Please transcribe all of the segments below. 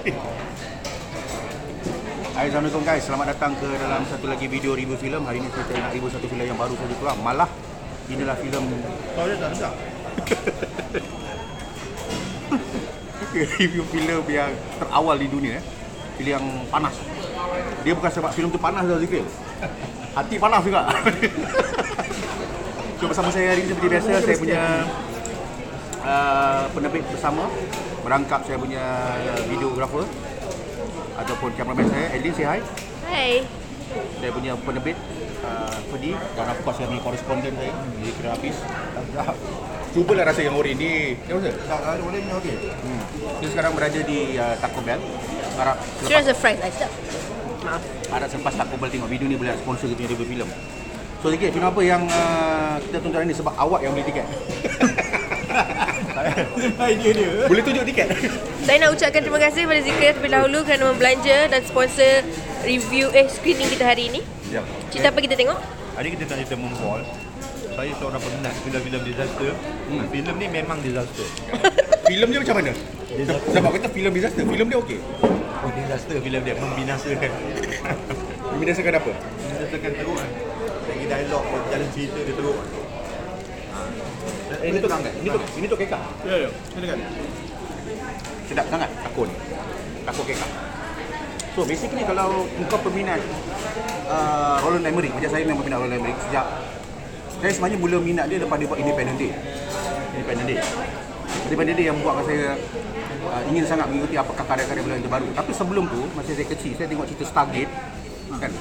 Hai, Assalamualaikum guys. Selamat datang ke dalam satu lagi video review filem. Hari ini saya nak review satu filem yang baru saja keluar. Malah inilah filem Kau dia tak sedap. review filem yang terawal di dunia eh. Filem yang panas. Dia bukan sebab filem tu panas dah Zikir. Hati panas juga. so bersama saya hari ini seperti biasa saya punya uh, penerbit bersama merangkap saya punya videographer ataupun cameraman saya Edlin say hi Hai. saya punya penerbit uh, Fedi dan of course saya punya koresponden saya di kira habis cubalah rasa yang ori ni ya Ustaz? Tak ada boleh ni okey. Hmm. Dia sekarang berada di uh, Taco Bell harap Sure selepas, rasa fries tak? Maaf. harap selepas Taco Bell tengok video ni boleh sponsor kita punya review filem so sikit film apa yang uh, kita tonton hari ni sebab awak yang beli tiket. boleh tunjuk tiket Saya nak ucapkan terima kasih kepada Zikir terlebih dahulu kerana membelanja dan sponsor review eh screening kita hari ini. Ya. Cerita apa kita tengok? Hari kita nak cerita Moonfall. Saya seorang peminat filem-filem disaster. Hmm. Filem ni memang disaster. filem dia macam mana? sebab kata filem disaster filem dia okey Oh, disaster filem dia membinasakan. membinasakan apa? membinasakan teruk kan. Lagi dialog, jalan cerita dia teruk. Ini tu kan ini tu ini tu kekak. Ya, ya. Silakan. sedap sangat takun takun kekak. So basically kalau kau peminat uh, Roland Emmerich macam saya memang peminat Roland Emmerich sejak saya sebenarnya mula minat dia lepas dia buat Independent Day. Independent Day. Independent Day yang buatkan saya uh, ingin sangat mengikuti apakah karya-karya beliau yang terbaru. Tapi sebelum tu masa saya kecil saya tengok cerita Stargate kan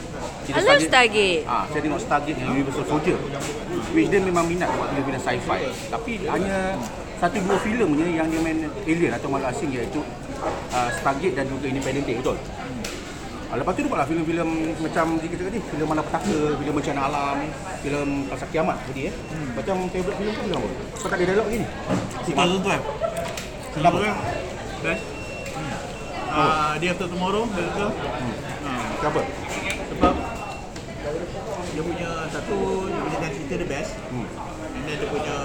I love Stargate. Ah, saya tengok Stargate yang Universal Soldier which dia memang minat buat filem-filem sci-fi tapi hanya satu dua filem je yang dia main alien atau makhluk asing iaitu uh, Stargate dan juga Independent Day betul Ah, lepas tu dia buatlah filem-filem macam dia kata tadi, filem malapetaka, filem bencana alam, filem pasal kiamat tadi eh. Macam favorite filem tu filem apa? Kau tak ada dialog lagi ni? Tiga tu tu kan. Kenapa? Best. Ah, dia after tomorrow, betul. Hmm. Kenapa? Sebab dia punya satu dia punya cerita dia best. Hmm. And then dia punya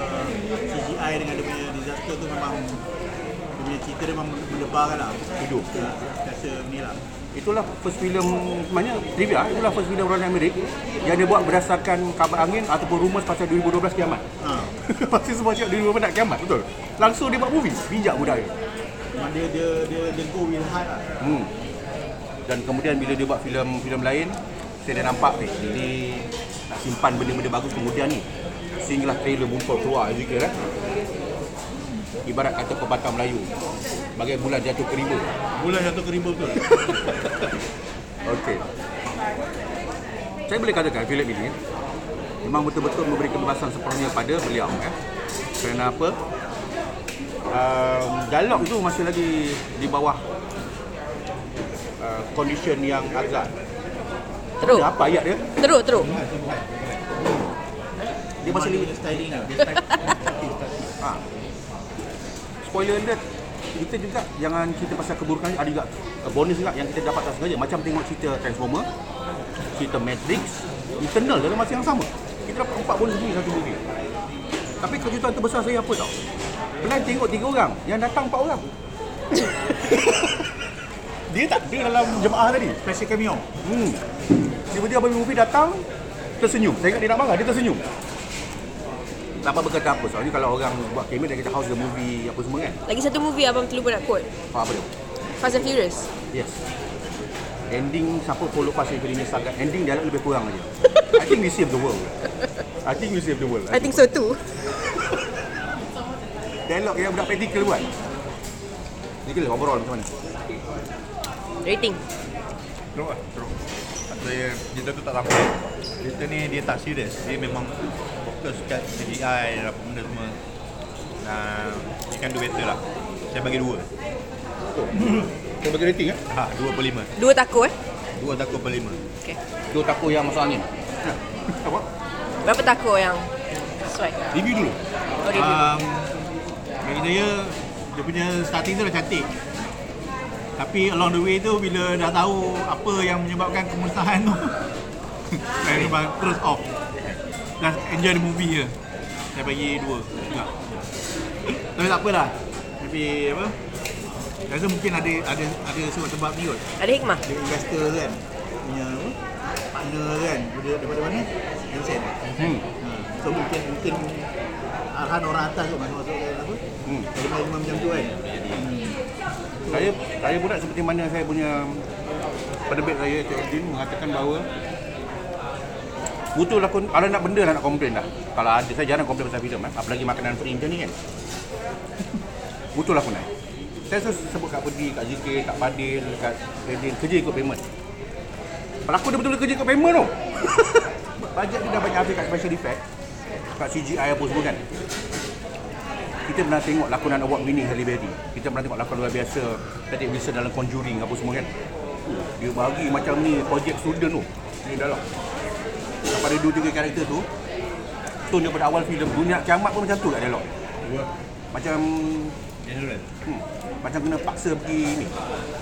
CGI dengan dia punya disaster tu memang dia punya cerita dia memang mendebarkan lah. Hidup. Ya, rasa ni lah. Itulah first filem sebenarnya trivia, itulah first filem Roland Emmerich yang dia buat berdasarkan kabar angin ataupun rumours pasal 2012 kiamat. Ha. Pasti semua cakap 2012 nak kiamat, betul? Langsung dia buat movie, bijak budak dia. Dia dia dia go with high lah. Hmm. Dan kemudian bila dia buat filem-filem lain, saya dah nampak eh, ini nak simpan benda-benda bagus kemudian ni. Sehinggalah trailer Bumpel keluar juga kan. Ibarat kata pepatah Melayu. Bagai bulan jatuh ke rimba. Bulan jatuh ke rimba betul. Okey. Saya boleh katakan filem ini memang betul-betul memberi kebebasan sepenuhnya pada beliau ya. Kerana apa? Um, dialog tu masih lagi di bawah uh, condition yang agak Teruk. Dia apa ayat dia? Teruk, teruk. Dia masih Dia li- punya styling lah. Dia ha. Spoiler alert kita juga jangan cerita pasal keburukan ada juga uh, bonus juga yang kita dapat tak sengaja macam tengok cerita Transformer cerita Matrix Eternal dalam masa yang sama kita dapat empat bonus movie satu movie tapi kejutan terbesar saya apa tau Pelan tengok tiga orang yang datang empat orang dia tak dia dalam jemaah tadi Special cameo. hmm. tiba-tiba abang movie datang tersenyum saya ingat dia nak marah dia tersenyum tanpa berkata apa soalnya kalau orang buat kamera dia kata how's the movie apa semua kan Lagi satu movie abang terlupa nak quote. Faham apa dia? Fast and Furious. Yes. Ending siapa follow pas yang filmnya saga ending dia lebih kurang aja. I think we save the world. I think we save the world. I think so too. dialog yang budak practical buat. Ni kira overall macam mana? Rating. Teruk lah, teruk. Saya, cerita tu tak sampai. Cerita ni dia tak serius. Dia memang fokus kat CGI dan apa benda semua. Nah, dia kan do better lah. Saya bagi dua. Kau bagi rating eh? Ha, dua per lima. Dua takut eh. Dua takut per lima. Okay. Dua takut yang masuk angin. Apa? Berapa takut yang sesuai? Review dulu. Oh, review. Um, bagi saya dia punya starting tu dah cantik. Tapi along the way tu bila dah tahu apa yang menyebabkan kemusnahan tu saya memang terus off. Just enjoy the movie je. Saya bagi dua juga. Tapi tak apalah. Tapi apa? Saya rasa mungkin ada ada ada sebab-sebab ni kot. Ada hikmah. Dia investor kan punya apa? Partner kan daripada, daripada mana? Tencent. Hmm. Ha. So mungkin mungkin arahan orang atas tu masuk masuk kan apa? Hmm. Dari main macam tu kan. Saya saya pula seperti mana saya punya penerbit saya Cik Edin mengatakan bahawa butuh lakon kalau nak benda lah nak komplain dah. Kalau ada saya jarang komplain pasal filem eh. apalagi makanan free macam ni kan. butuh lakonan. Saya selalu sebut kat Pedi, kat ZK, kat Fadil, kat Edin kerja ikut payment. Pelakon dia betul-betul kerja ikut payment tau. Bajet dia dah banyak habis kat special effect kat CGI apa semua kan. Kita pernah tengok lakonan award winning Halle Berry. Kita pernah tengok lakon luar biasa Patrick Wilson dalam Conjuring apa semua kan. Dia bagi macam ni project student tu. Ni dalam. Daripada dua tiga karakter tu Tone daripada awal filem Dunia Kiamat pun macam tu kat dialog Macam General. hmm, Macam kena paksa pergi ni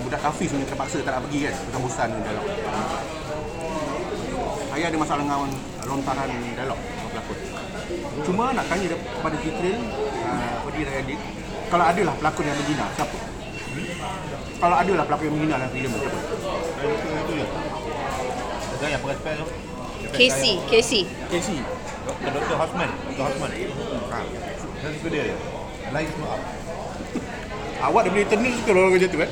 Budak Hafiz punya terpaksa tak nak pergi kan Macam bosan dengan dialog Saya ada masalah dengan lontaran dialog pelakon Cuma nak tanya kepada Citril uh, Fadi dan Edit Kalau adalah pelakon yang menghina Siapa? Kalau adalah pelakon yang menghina dalam filem Siapa? Saya suka itu je. Ada yang pakai spek tu. Casey, Casey. Casey. Dr. Dr. Hosman. Dr. Hosman. Ha. Saya suka dia je. Lain semua up. Awak dah boleh eternal suka orang macam tu kan?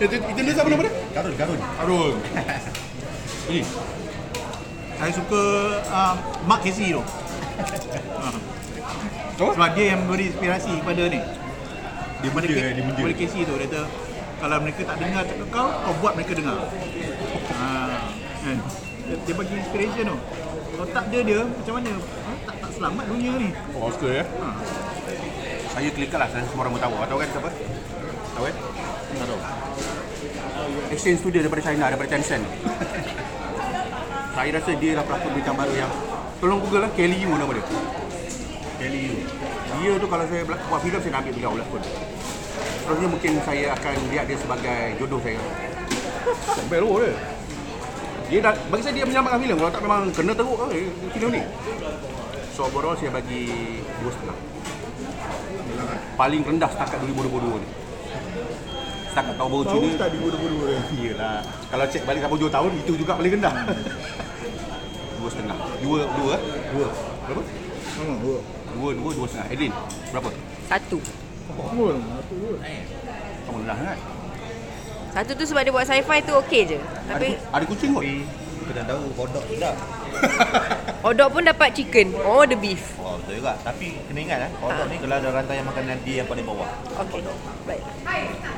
Itu itu dia siapa nama dia? Karun, Karun. Arul. Ini. Saya suka uh, Mark Casey tu. Ha. Oh? Sebab dia yang beri inspirasi kepada ni. Dia pada Benda, Ca- dia benda. pada Casey tu dia kata kalau mereka tak dengar cakap kau, kau buat mereka dengar. Ha, kan? Dia, dia bagi inspiration tu. Kalau tak dia dia macam mana? Ha, tak tak selamat dunia ni. Oh, suka ya? Ha. Saya klik lah, saya semua orang tahu. Tahu kan siapa? Tahu kan? Tak tahu. Exchange studio daripada China, daripada Tencent. saya rasa dia lah pelakon bintang baru yang Tolong google lah, Kelly Yu nama dia. Kelly Yu. Dia tu kalau saya buat filem, saya nak ambil beliau pelakon. Seterusnya mungkin saya akan lihat dia sebagai jodoh saya. Sampai lu dia. Dia dah, bagi saya dia menyelamatkan filem. Kalau tak memang kena teruk eh, filem ni. So overall saya bagi dua setengah. Paling rendah setakat 2022 ni. Setakat tahun baru Cina. tak diburu-buru dia? Iyalah. Kalau cek balik sampai 7 tahun, itu juga paling rendah. dua setengah. Dua, dua, eh? dua. Berapa? Hmm, dua. Dua, dua, dua setengah. Edin, berapa? Satu. Pun, satu dua. Kamu rendah kan? Satu tu sebab dia buat sci-fi tu okey je. Ada, Tapi ku- ada kucing kot? Tapi kena tahu kodok sedap. hotdog pun dapat chicken. Oh, the beef. Oh, betul juga. Tapi kena ingat eh, kodok ni kalau ada rantai yang makan nanti yang paling bawah. Okey. Baik.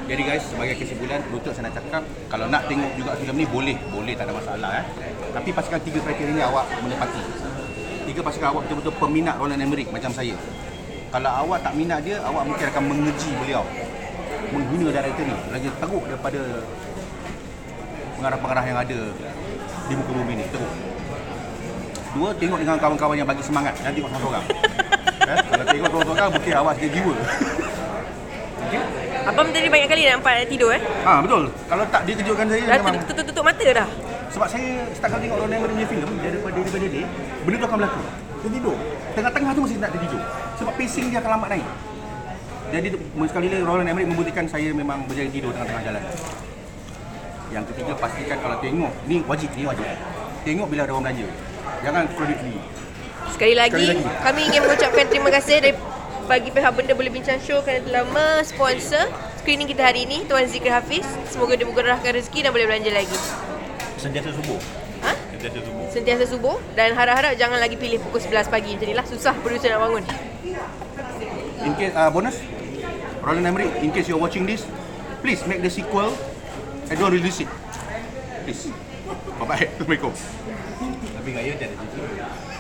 Jadi guys, sebagai kesimpulan, lutut saya nak cakap, kalau nak tengok juga filem ni, boleh. Boleh, tak ada masalah. Eh. Tapi pastikan tiga kriteria ni awak menepati. Tiga pastikan awak betul-betul peminat Roland Emmerich macam saya. Kalau awak tak minat dia, awak mungkin akan mengeji beliau. Menghina director ni. Lagi teruk daripada pengarah-pengarah yang ada di muka bumi ni. Teruk. Dua, tengok dengan kawan-kawan yang bagi semangat. Jangan tengok seorang-seorang. eh? Kalau tengok seorang-seorang, mungkin awak sikit jiwa. Okay? Abang tadi banyak kali nampak tidur eh. Ah betul. Kalau tak dia kejutkan saya Dah memang tutup, tutup mata dah. sebab saya setiap kali tengok Ronald Emmerich punya filem daripada daripada dia, benda tu akan berlaku. Dia tidur. Tengah-tengah tu mesti nak tertidur. Sebab pacing dia akan lambat naik. Jadi sekali lagi Roland Emmerich membuktikan saya memang berjaya tidur tengah-tengah jalan. Yang ketiga pastikan kalau tengok ni wajib ni wajib. Tengok bila ada orang belanja. Jangan ni. Sekali lagi, Sekali lagi. kami ingin mengucapkan terima kasih dari bagi pihak Benda Boleh Bincang Show kerana telah mensponsor screening kita hari ini Tuan Zikri Hafiz. Semoga dia mengurahkan rezeki dan boleh belanja lagi. Sentiasa subuh. Ha? Sentiasa subuh. Sentiasa subuh dan harap-harap jangan lagi pilih pukul 11 pagi macam ni lah. Susah producer nak bangun. In case uh, bonus Roland Emmerich in case you're watching this please make the sequel and don't release it. Please. 伸びが良い点ででき